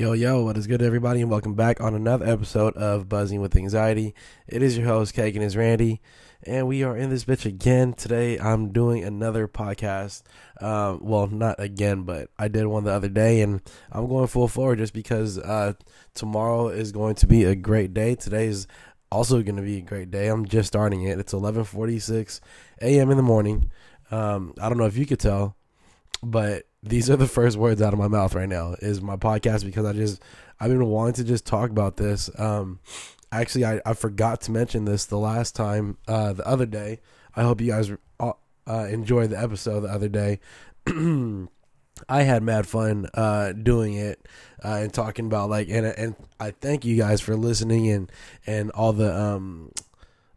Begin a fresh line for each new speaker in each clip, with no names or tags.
Yo, yo, what is good, everybody, and welcome back on another episode of Buzzing with Anxiety. It is your host, Kagan is Randy, and we are in this bitch again. Today, I'm doing another podcast. Um, well, not again, but I did one the other day, and I'm going full forward just because uh, tomorrow is going to be a great day. Today is also going to be a great day. I'm just starting it. It's 11:46 a.m. in the morning. Um, I don't know if you could tell, but these are the first words out of my mouth right now is my podcast because I just I've been wanting to just talk about this. Um, actually, I, I forgot to mention this the last time uh, the other day. I hope you guys uh, uh enjoyed the episode the other day. I had mad fun uh, doing it uh, and talking about like and and I thank you guys for listening and and all the um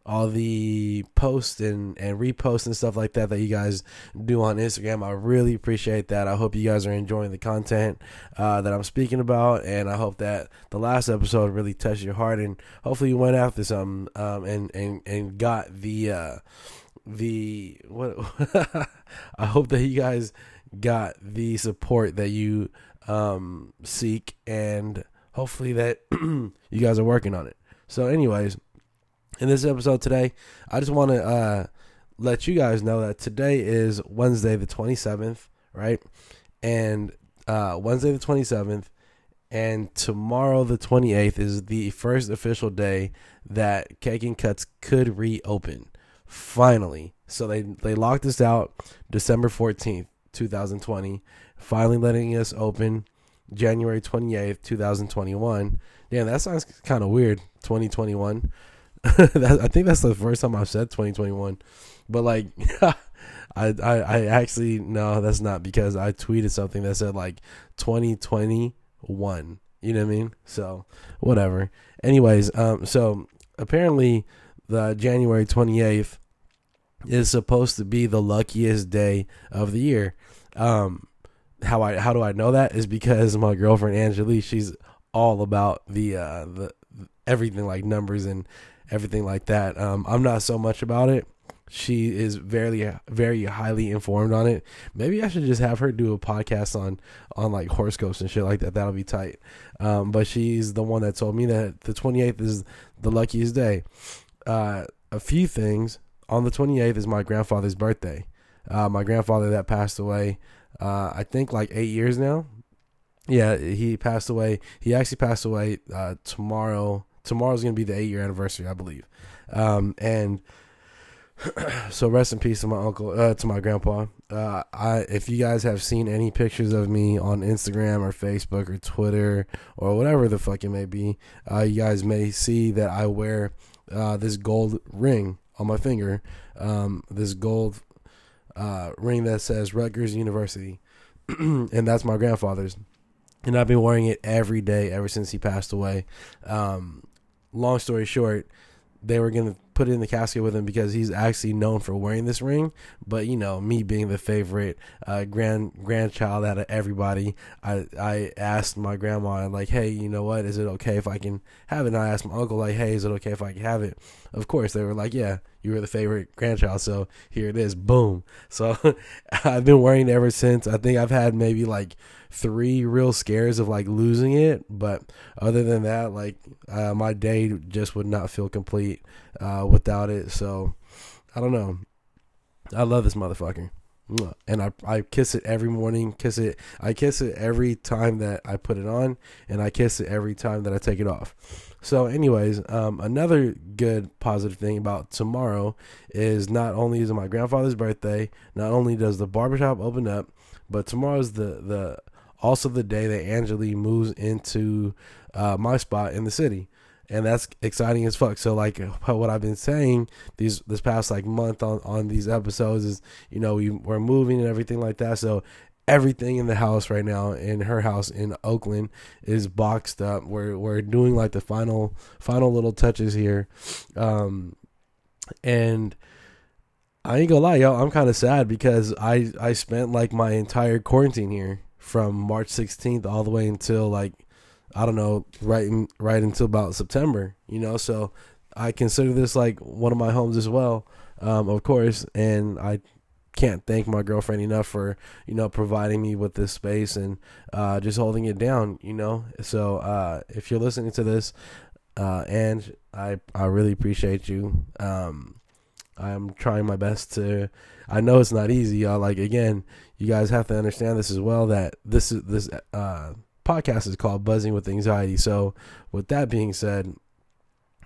all the posts and, and reposts and stuff like that that you guys do on Instagram. I really appreciate that. I hope you guys are enjoying the content uh, that I'm speaking about, and I hope that the last episode really touched your heart, and hopefully you went after something um, and and and got the uh, the what. I hope that you guys got the support that you um, seek, and hopefully that you guys are working on it. So, anyways in this episode today, I just want to uh, let you guys know that today is Wednesday the 27th, right? And uh, Wednesday the 27th and tomorrow the 28th is the first official day that Cake and Cuts could reopen. Finally. So they they locked us out December 14th, 2020, finally letting us open January 28th, 2021. Damn, that sounds kind of weird. 2021. I think that's the first time I've said 2021, but like, I, I, I actually no, that's not because I tweeted something that said like 2021. You know what I mean? So whatever. Anyways, um, so apparently the January 28th is supposed to be the luckiest day of the year. Um, how I how do I know that is because my girlfriend Angelique, she's all about the uh the everything like numbers and everything like that. Um, I'm not so much about it. She is very, very highly informed on it. Maybe I should just have her do a podcast on, on like horoscopes and shit like that. That'll be tight. Um, but she's the one that told me that the 28th is the luckiest day. Uh, a few things on the 28th is my grandfather's birthday. Uh, my grandfather that passed away, uh, I think like eight years now. Yeah, he passed away. He actually passed away uh, tomorrow tomorrow's gonna be the eight year anniversary, I believe. Um, and so rest in peace to my uncle, uh, to my grandpa. Uh, I if you guys have seen any pictures of me on Instagram or Facebook or Twitter or whatever the fuck it may be, uh, you guys may see that I wear uh, this gold ring on my finger. Um, this gold uh, ring that says Rutgers University, and that's my grandfather's and I've been wearing it every day ever since he passed away. Um, long story short, they were gonna put it in the casket with him because he's actually known for wearing this ring. But you know, me being the favorite uh, grand grandchild out of everybody, I I asked my grandma like, hey, you know what? Is it okay if I can have it? And I asked my uncle like, hey, is it okay if I can have it? Of course, they were like, yeah, you were the favorite grandchild, so here it is. Boom. So I've been wearing it ever since. I think I've had maybe like three real scares of like losing it, but other than that, like uh, my day just would not feel complete uh, without it. So I don't know. I love this motherfucker. And I, I kiss it every morning. Kiss it. I kiss it every time that I put it on, and I kiss it every time that I take it off. So, anyways, um, another good positive thing about tomorrow is not only is it my grandfather's birthday, not only does the barbershop open up, but tomorrow's the the also the day that Angelique moves into uh, my spot in the city. And that's exciting as fuck. So like what I've been saying these this past like month on on these episodes is you know we we're moving and everything like that. So everything in the house right now in her house in Oakland is boxed up. We're we're doing like the final final little touches here, um, and I ain't gonna lie, y'all. I'm kind of sad because I I spent like my entire quarantine here from March 16th all the way until like I don't know, right in, right until about September, you know. So I consider this like one of my homes as well, um, of course. And I can't thank my girlfriend enough for you know providing me with this space and uh, just holding it down. You know, so uh, if you're listening to this, uh, and I I really appreciate you. Um, I'm trying my best to. I know it's not easy, y'all. Like again, you guys have to understand this as well. That this is this uh, podcast is called Buzzing with Anxiety. So, with that being said,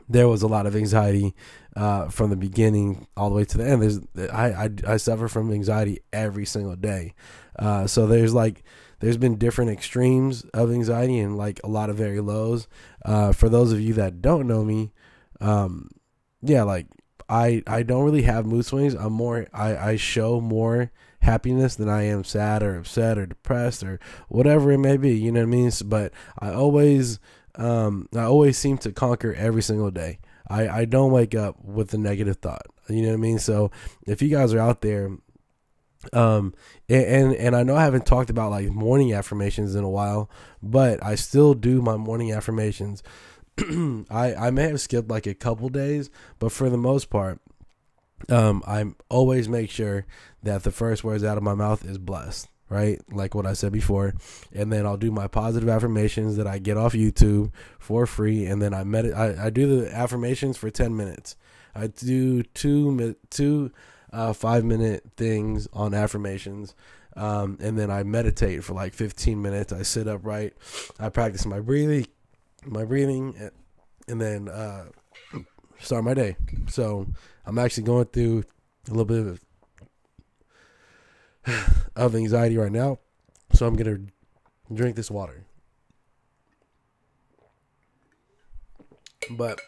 there was a lot of anxiety uh, from the beginning all the way to the end. There's I I, I suffer from anxiety every single day. Uh, so there's like there's been different extremes of anxiety and like a lot of very lows. Uh, for those of you that don't know me, um, yeah, like I I don't really have mood swings. I'm more I I show more happiness than I am sad or upset or depressed or whatever it may be. You know what I mean? But I always um I always seem to conquer every single day. I I don't wake up with a negative thought. You know what I mean? So if you guys are out there um and, and and I know I haven't talked about like morning affirmations in a while, but I still do my morning affirmations. I I may have skipped like a couple days, but for the most part, um, I always make sure that the first words out of my mouth is blessed, right? Like what I said before, and then I'll do my positive affirmations that I get off YouTube for free, and then I med- I, I do the affirmations for ten minutes. I do two two uh, five minute things on affirmations. Um, and then I meditate for like 15 minutes. I sit upright. I practice my breathing, my breathing, and then uh, start my day. So I'm actually going through a little bit of of anxiety right now. So I'm gonna drink this water. But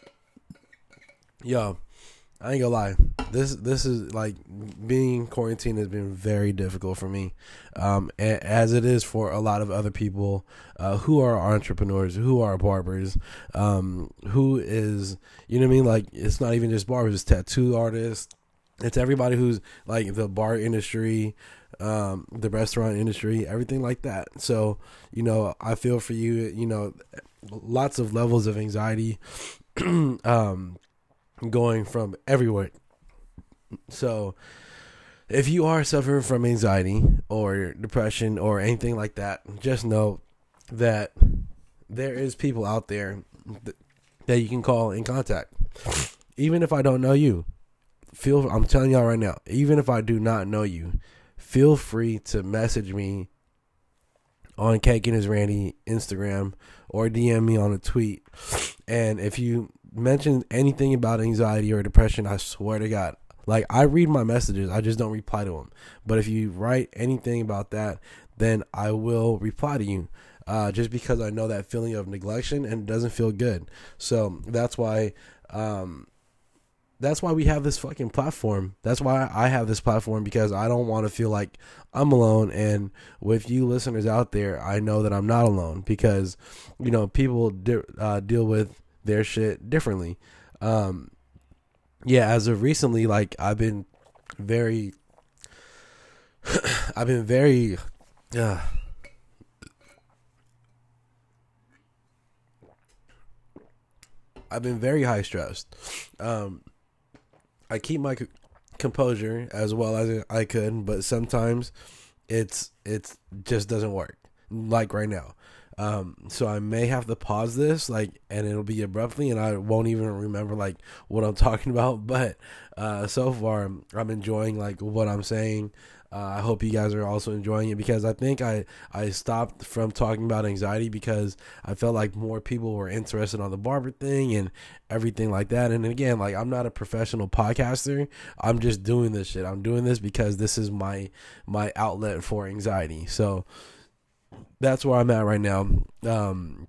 yo, I ain't gonna lie. This this is like being quarantined has been very difficult for me, um, as it is for a lot of other people uh, who are entrepreneurs, who are barbers, um, who is you know what I mean. Like it's not even just barbers, it's tattoo artists. It's everybody who's like the bar industry, um, the restaurant industry, everything like that. So you know, I feel for you. You know, lots of levels of anxiety. um going from everywhere. So, if you are suffering from anxiety or depression or anything like that, just know that there is people out there that you can call in contact. Even if I don't know you, feel I'm telling y'all right now, even if I do not know you, feel free to message me on Cake and his Randy Instagram or DM me on a tweet. And if you mention anything about anxiety or depression, I swear to God, like I read my messages, I just don't reply to them. But if you write anything about that, then I will reply to you. Uh, just because I know that feeling of neglection and it doesn't feel good. So that's why um, that's why we have this fucking platform. That's why I have this platform because I don't want to feel like I'm alone. And with you listeners out there, I know that I'm not alone because you know people de- uh, deal with their shit differently. Um, yeah, as of recently, like I've been very, I've been very, uh, I've been very high stressed. Um, I keep my composure as well as I could, but sometimes it's it's just doesn't work. Like right now, um, so I may have to pause this, like, and it'll be abruptly, and I won't even remember like what I'm talking about. But uh, so far, I'm enjoying like what I'm saying. Uh, I hope you guys are also enjoying it because I think I I stopped from talking about anxiety because I felt like more people were interested on the barber thing and everything like that. And again, like I'm not a professional podcaster. I'm just doing this shit. I'm doing this because this is my my outlet for anxiety. So that's where I'm at right now. Um,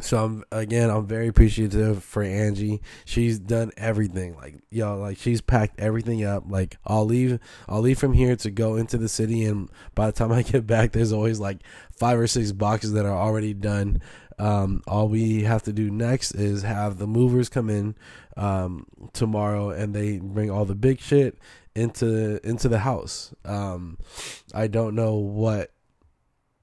so I'm again, I'm very appreciative for Angie. She's done everything. Like y'all, like she's packed everything up. Like I'll leave, I'll leave from here to go into the city, and by the time I get back, there's always like five or six boxes that are already done. Um, all we have to do next is have the movers come in um, tomorrow, and they bring all the big shit into into the house. Um, I don't know what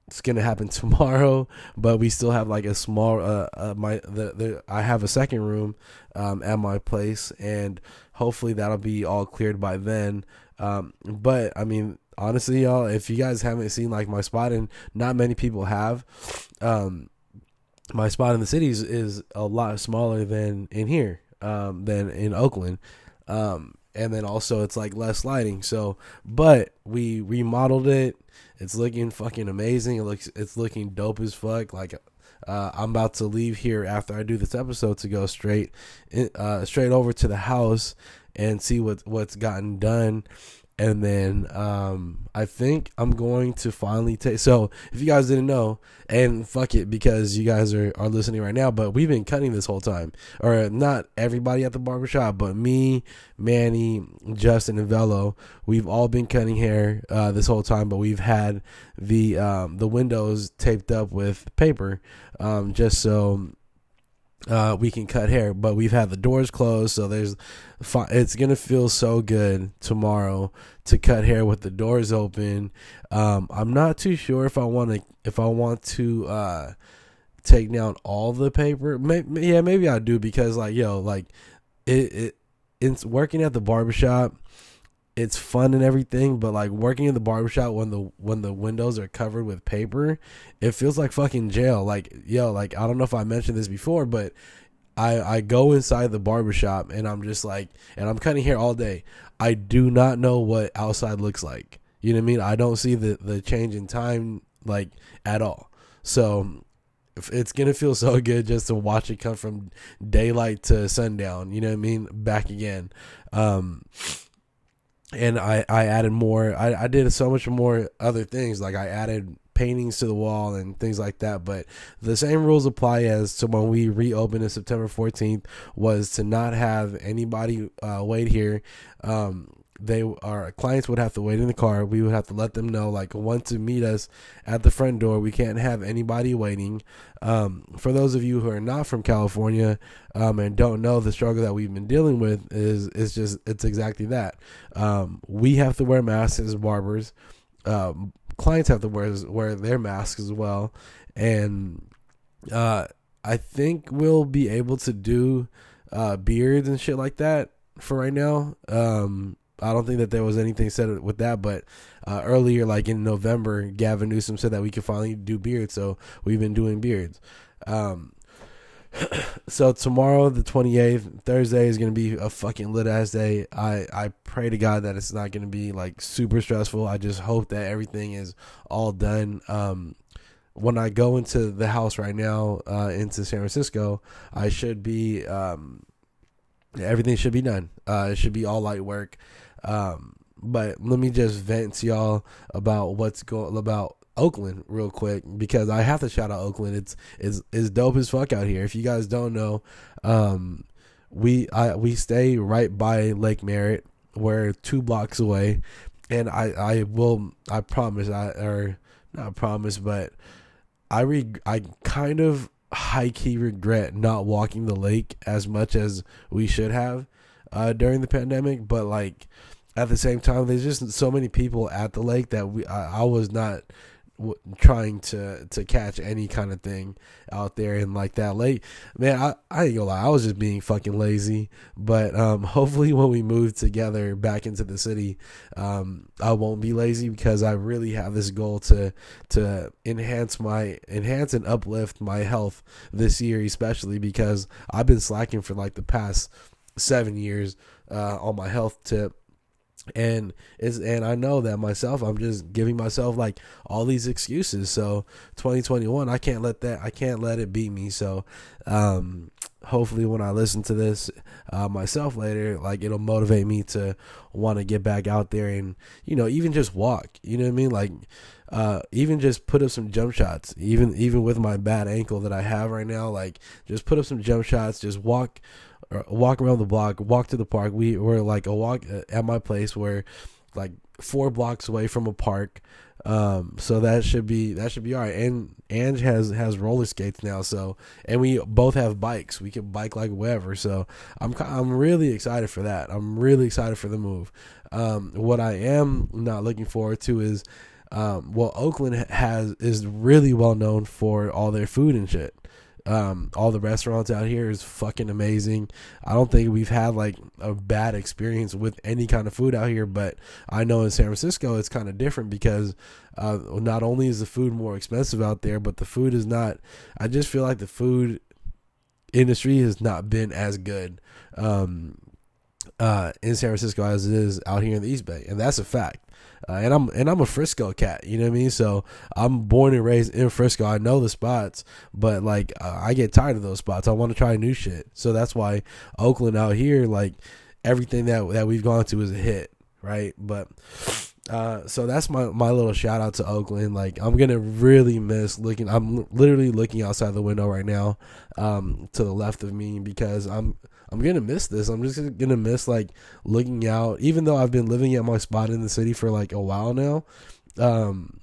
it's gonna happen tomorrow, but we still have like a small uh, uh my the, the I have a second room um at my place and hopefully that'll be all cleared by then. Um, but I mean, honestly, y'all, if you guys haven't seen like my spot, and not many people have, um, my spot in the cities is a lot smaller than in here, um, than in Oakland. Um, and then also it's like less lighting. So, but we remodeled it. It's looking fucking amazing. It looks it's looking dope as fuck. Like uh, I'm about to leave here after I do this episode to go straight uh, straight over to the house and see what what's gotten done and then um, I think I'm going to finally take. So if you guys didn't know, and fuck it because you guys are, are listening right now, but we've been cutting this whole time, or not everybody at the barbershop, but me, Manny, Justin, and Velo, we've all been cutting hair uh, this whole time, but we've had the um, the windows taped up with paper, um, just so uh, we can cut hair, but we've had the doors closed, so there's it's gonna feel so good tomorrow to cut hair with the doors open. Um, I'm not too sure if I want to if I want to uh, take down all the paper. Maybe, yeah, maybe I do because like yo, like it, it it's working at the barbershop it's fun and everything, but like working in the barbershop when the when the windows are covered with paper, it feels like fucking jail. Like yo, like I don't know if I mentioned this before, but I I go inside the barbershop and I'm just like and I'm cutting hair all day. I do not know what outside looks like. You know what I mean? I don't see the the change in time like at all. So it's gonna feel so good just to watch it come from daylight to sundown. You know what I mean? Back again. Um, and I, I added more. I, I did so much more other things. Like I added paintings to the wall and things like that. But the same rules apply as to when we reopened in September 14th was to not have anybody uh, wait here. Um, they our clients would have to wait in the car. We would have to let them know like want to meet us at the front door. We can't have anybody waiting. Um, for those of you who are not from California um, and don't know the struggle that we've been dealing with is it's just it's exactly that. Um, we have to wear masks as barbers. Um, clients have to wear wear their masks as well, and uh, I think we'll be able to do uh, beards and shit like that for right now. Um, I don't think that there was anything said with that, but uh, earlier, like in November, Gavin Newsom said that we could finally do beards, so we've been doing beards. Um, so tomorrow, the twenty eighth, Thursday is gonna be a fucking lit ass day. I I pray to God that it's not gonna be like super stressful. I just hope that everything is all done. Um, when I go into the house right now, uh, into San Francisco, I should be um, everything should be done. Uh, it should be all light work. Um, but let me just vent to y'all about what's going about Oakland real quick because I have to shout out Oakland. It's it's it's dope as fuck out here. If you guys don't know, um, we I we stay right by Lake Merritt. We're two blocks away, and I I will I promise I or not promise, but I re I kind of high key regret not walking the lake as much as we should have uh, during the pandemic. But like at the same time, there's just so many people at the lake that we I, I was not w- trying to to catch any kind of thing out there and like that lake. Man, I, I ain't gonna lie, I was just being fucking lazy. But um, hopefully, when we move together back into the city, um, I won't be lazy because I really have this goal to to enhance my enhance and uplift my health this year, especially because I've been slacking for like the past seven years uh, on my health tip. And is and I know that myself I'm just giving myself like all these excuses. So 2021 I can't let that I can't let it beat me. So um hopefully when I listen to this uh, myself later like it'll motivate me to want to get back out there and you know even just walk. You know what I mean? Like uh, even just put up some jump shots. Even even with my bad ankle that I have right now like just put up some jump shots. Just walk walk around the block, walk to the park. We were like a walk uh, at my place where like four blocks away from a park. Um, so that should be that should be all right. And Ange has has roller skates now, so and we both have bikes. We can bike like wherever. So I'm I'm really excited for that. I'm really excited for the move. Um, what I am not looking forward to is um, well, Oakland has is really well known for all their food and shit Um, all the restaurants out here is fucking amazing. I don't think we've had like a bad experience with any kind of food out here, but I know in San Francisco it's kind of different because uh, not only is the food more expensive out there, but the food is not. I just feel like the food industry has not been as good um, uh, in San Francisco as it is out here in the East Bay, and that's a fact. Uh, and I'm and I'm a Frisco cat, you know what I mean. So I'm born and raised in Frisco. I know the spots, but like uh, I get tired of those spots. I want to try new shit. So that's why Oakland out here, like everything that that we've gone to is a hit, right? But uh, so that's my my little shout out to Oakland. Like I'm gonna really miss looking. I'm literally looking outside the window right now, um, to the left of me because I'm I'm gonna miss this. I'm just gonna miss like looking out. Even though I've been living at my spot in the city for like a while now, um,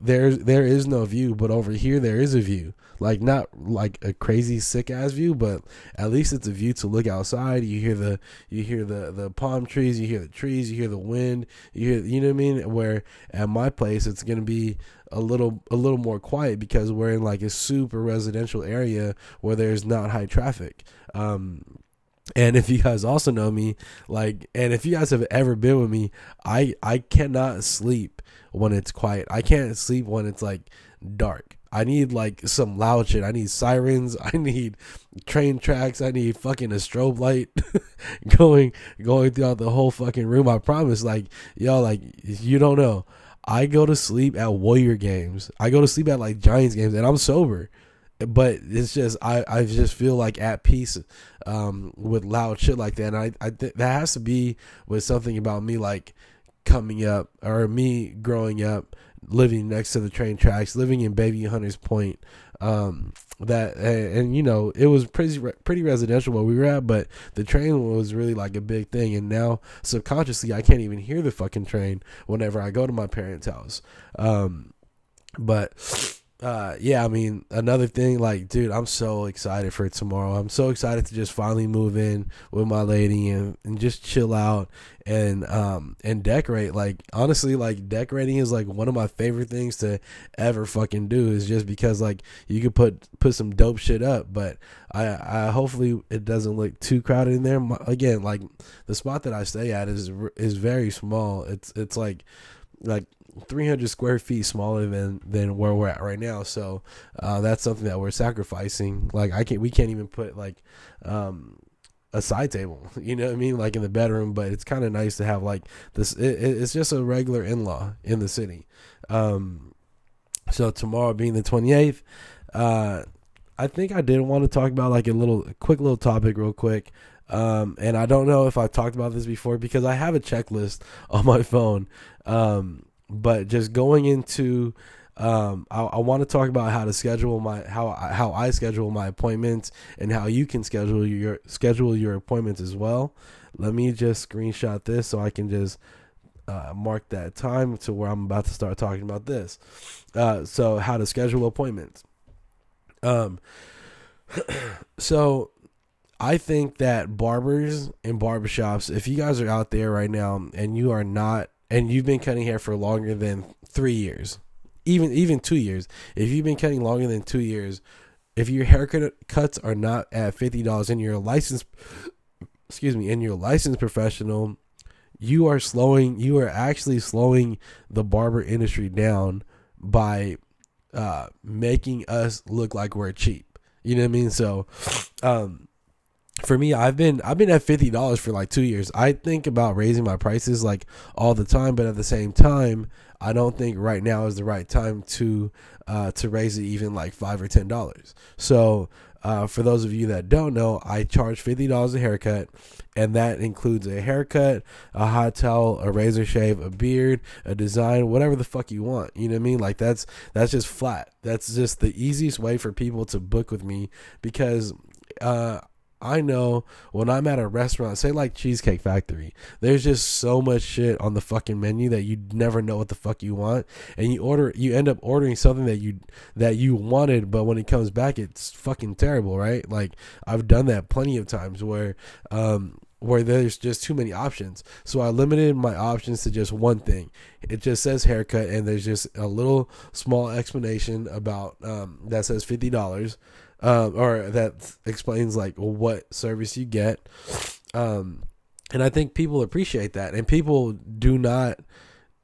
there's there is no view, but over here there is a view. Like not like a crazy sick ass view, but at least it's a view to look outside. You hear the you hear the the palm trees, you hear the trees, you hear the wind, you hear you know what I mean. Where at my place it's gonna be a little a little more quiet because we're in like a super residential area where there's not high traffic. Um, and if you guys also know me, like, and if you guys have ever been with me, I I cannot sleep when it's quiet. I can't sleep when it's like dark. I need like some loud shit. I need sirens. I need train tracks. I need fucking a strobe light going going throughout the whole fucking room. I promise. Like y'all, like you don't know. I go to sleep at Warrior games. I go to sleep at like Giants games, and I'm sober but it's just I, I just feel like at peace um, with loud shit like that. And I, I th- that has to be with something about me like coming up or me growing up, living next to the train tracks, living in Bayview Hunters Point. Um, that and, and, you know it was pretty pretty residential where we were at, but the train was really like a big thing. And now subconsciously, I can't even hear the fucking train whenever I go to my parents' house. Um, but uh yeah i mean another thing like dude i'm so excited for tomorrow. I'm so excited to just finally move in with my lady and, and just chill out and um and decorate. Like honestly like decorating is like one of my favorite things to ever fucking do is just because like you could put put some dope shit up but i i hopefully it doesn't look too crowded in there. Again like the spot that i stay at is is very small. It's it's like like 300 square feet smaller than than where we're at right now. So uh, that's something that we're sacrificing. Like I can't, we can't even put like um, a side table. You know what I mean? Like in the bedroom, but it's kind of nice to have like this. It, it's just a regular in law in the city. Um, so tomorrow being the 28th, uh, I think I did want to talk about like a little a quick little topic real quick. Um, and I don't know if I talked about this before because I have a checklist on my phone. Um, but just going into um, I, I want to talk about how to schedule my how how I schedule my appointments and how you can schedule your schedule your appointments as well. Let me just screenshot this so I can just uh, mark that time to where I'm about to start talking about this. Uh, so how to schedule appointments. Um, so I think that barbers and barbershops, if you guys are out there right now and you are not and you've been cutting hair for longer than three years, even even two years, if you've been cutting longer than two years, if your haircut cuts are not at fifty dollars and you're a licensed, excuse me, and you're a licensed professional, you are slowing. You are actually slowing the barber industry down by uh, making us look like we're cheap. You know what I mean? So, um, for me, I've been I've been at fifty dollars for like two years. I think about raising my prices like all the time, but at the same time, I don't think right now is the right time to uh, to raise it even like five or ten dollars. So uh, for those of you that don't know, I charge fifty dollars a haircut, and that includes a haircut, a hot towel, a razor shave, a beard, a design, whatever the fuck you want. You know what I mean? Like that's that's just flat. That's just the easiest way for people to book with me because uh, I know when I'm at a restaurant, say like Cheesecake Factory, there's just so much shit on the fucking menu that you never know what the fuck you want, and you order, you end up ordering something that you that you wanted, but when it comes back, it's fucking terrible, right? Like I've done that plenty of times where, um, where there's just too many options. So I limited my options to just one thing. It just says haircut, and there's just a little small explanation about um, that says fifty dollars, um, or that explains like what service you get. Um, and I think people appreciate that, and people do not.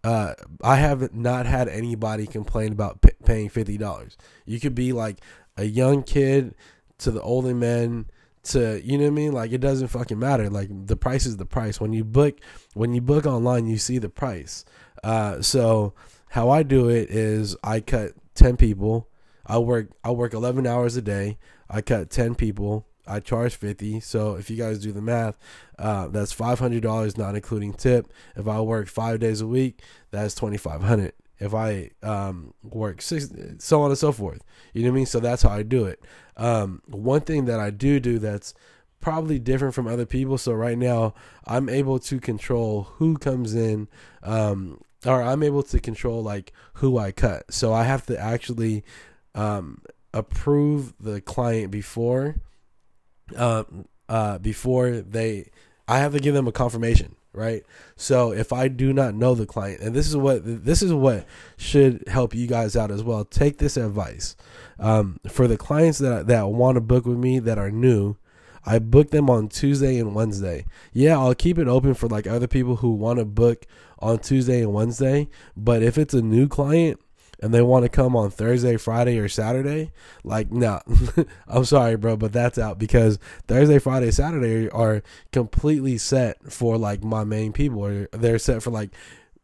Uh, I have not had anybody complain about p- paying fifty dollars. You could be like a young kid to the older men to you know what I mean? Like it doesn't fucking matter. Like the price is the price. When you book when you book online, you see the price. Uh, so how I do it is I cut ten people. I work I work eleven hours a day. I cut ten people. I charge fifty. So if you guys do the math, uh, that's five hundred dollars, not including tip. If I work five days a week, that's twenty five hundred. If I um, work six, so on and so forth. You know what I mean? So that's how I do it. Um, one thing that I do do that's probably different from other people. So right now, I'm able to control who comes in, um, or I'm able to control like who I cut. So I have to actually um, approve the client before, uh, uh, before they. I have to give them a confirmation right? So if I do not know the client, and this is what this is what should help you guys out as well. Take this advice um, for the clients that that want to book with me that are new. I book them on Tuesday and Wednesday. Yeah, I'll keep it open for like other people who want to book on Tuesday and Wednesday. But if it's a new client, and they want to come on Thursday, Friday, or Saturday, like, no, nah, I'm sorry, bro, but that's out because Thursday, Friday, Saturday are completely set for like my main people, or they're set for like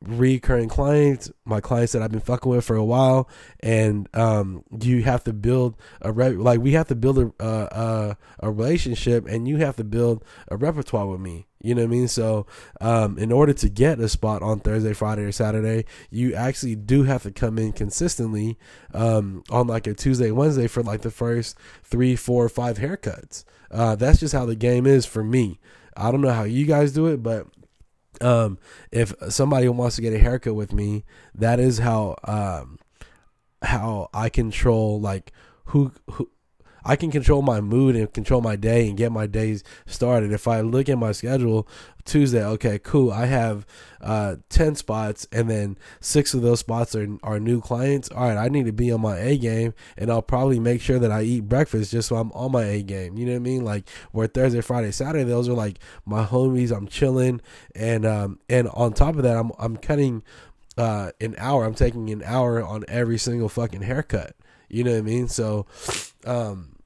recurring clients, my clients that I've been fucking with for a while, and um, you have to build a re- like we have to build a uh, a relationship, and you have to build a repertoire with me. You know what I mean? So, um, in order to get a spot on Thursday, Friday, or Saturday, you actually do have to come in consistently um, on like a Tuesday, Wednesday for like the first three, four, five haircuts. Uh, that's just how the game is for me. I don't know how you guys do it, but um, if somebody wants to get a haircut with me, that is how um, how I control like who who I can control my mood and control my day and get my days started. If I look at my schedule, Tuesday, okay, cool. I have uh, 10 spots and then six of those spots are, are new clients. All right, I need to be on my A game and I'll probably make sure that I eat breakfast just so I'm on my A game. You know what I mean? Like where Thursday, Friday, Saturday, those are like my homies. I'm chilling. And, um, and on top of that, I'm, I'm cutting uh, an hour. I'm taking an hour on every single fucking haircut. You know what I mean? So, um,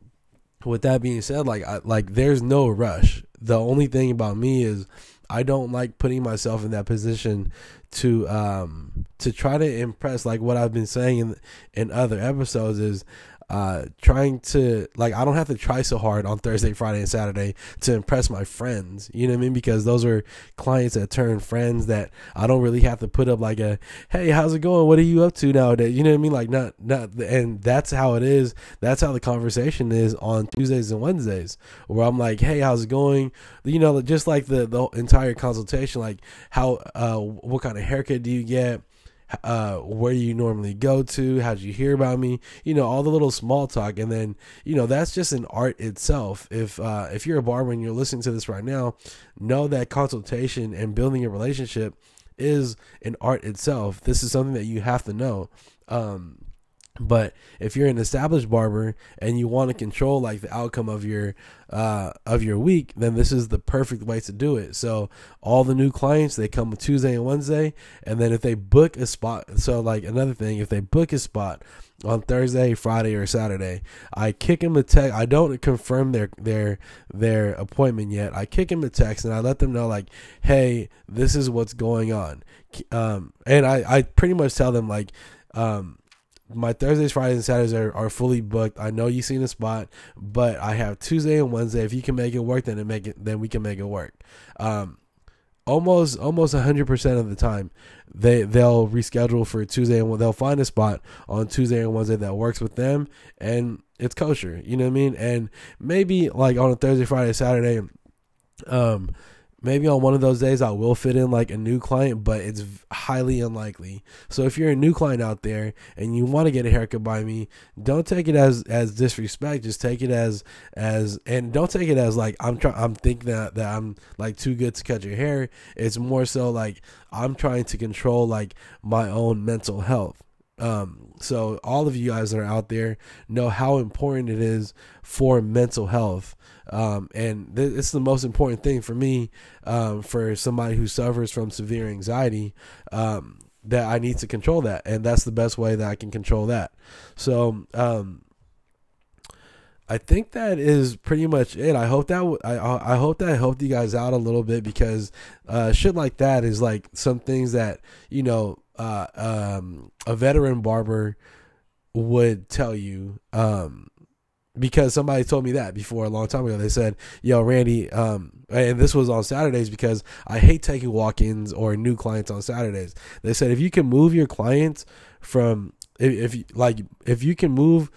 with that being said, like I, like there's no rush. The only thing about me is I don't like putting myself in that position to um to try to impress like what I've been saying in in other episodes is uh, trying to like I don't have to try so hard on Thursday, Friday, and Saturday to impress my friends. You know what I mean? Because those are clients that turn friends that I don't really have to put up like a hey, how's it going? What are you up to nowadays? You know what I mean? Like not not and that's how it is. That's how the conversation is on Tuesdays and Wednesdays, where I'm like, hey, how's it going? You know, just like the the entire consultation, like how uh what kind of haircut do you get? Uh, where you normally go to, how'd you hear about me, you know, all the little small talk, and then you know that's just an art itself. If uh, if you're a barber and you're listening to this right now, know that consultation and building a relationship is an art itself. This is something that you have to know. Um, but if you're an established barber and you want to control like the outcome of your uh, of your week, then this is the perfect way to do it. So all the new clients they come Tuesday and Wednesday, and then if they book a spot, so like another thing, if they book a spot on Thursday, Friday, or Saturday, I kick them a text. I don't confirm their their their appointment yet. I kick them a text and I let them know like, hey, this is what's going on. Um, and I I pretty much tell them like, um my Thursdays, Fridays, and Saturdays are, are fully booked. I know you've seen a spot, but I have Tuesday and Wednesday. If you can make it work, then it make it then we can make it work. Um, almost almost hundred percent of the time, they they'll reschedule for Tuesday and they'll find a spot on Tuesday and Wednesday that works with them, and it's kosher. You know what I mean? And maybe like on a Thursday, Friday, Saturday, um, maybe on one of those days I will fit in like a new client, but it's highly unlikely. So if you're a new client out there and you want to get a haircut by me, don't take it as as disrespect. Just take it as as and don't take it as like I'm trying. I'm thinking that that I'm like too good to cut your hair. It's more so like I'm trying to control like my own mental health. Um, so all of you guys that are out there know how important it is for mental health. Um, and th- it's the most important thing for me, um, for somebody who suffers from severe anxiety, um, that I need to control that. And that's the best way that I can control that. So, um, I think that is pretty much it. I hope that w- I I hope that helped you guys out a little bit because uh, shit like that is like some things that you know uh, um, a veteran barber would tell you. Um, because somebody told me that before a long time ago. They said, "Yo, Randy," um, and this was on Saturdays because I hate taking walk-ins or new clients on Saturdays. They said if you can move your clients from if, if like if you can move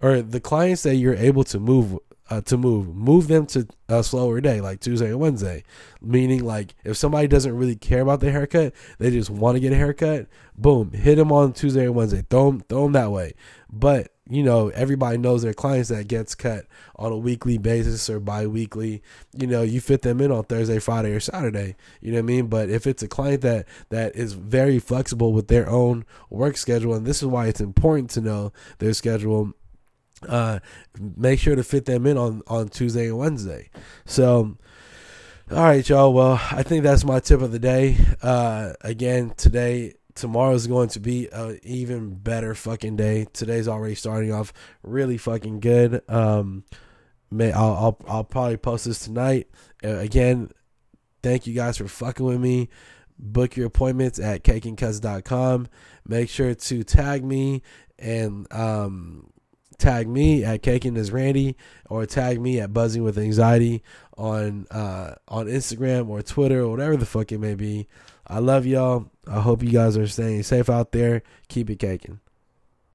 or the clients that you're able to move uh, to move move them to a slower day like Tuesday and Wednesday meaning like if somebody doesn't really care about the haircut they just want to get a haircut boom hit them on Tuesday and Wednesday throw them, throw them that way but you know, everybody knows their clients that gets cut on a weekly basis or bi-weekly. You know, you fit them in on Thursday, Friday, or Saturday. You know what I mean? But if it's a client that that is very flexible with their own work schedule, and this is why it's important to know their schedule. Uh, make sure to fit them in on on Tuesday and Wednesday. So, all right, y'all. Well, I think that's my tip of the day. Uh, again, today tomorrow is going to be an even better fucking day. Today's already starting off really fucking good. Um, may I'll I'll, I'll probably post this tonight. Uh, again, thank you guys for fucking with me. Book your appointments at cakeandcuts.com. Make sure to tag me and um, tag me at Caking as Randy or tag me at Buzzing with Anxiety on uh, on Instagram or Twitter or whatever the fuck it may be. I love y'all. I hope you guys are staying safe out there. Keep it caking.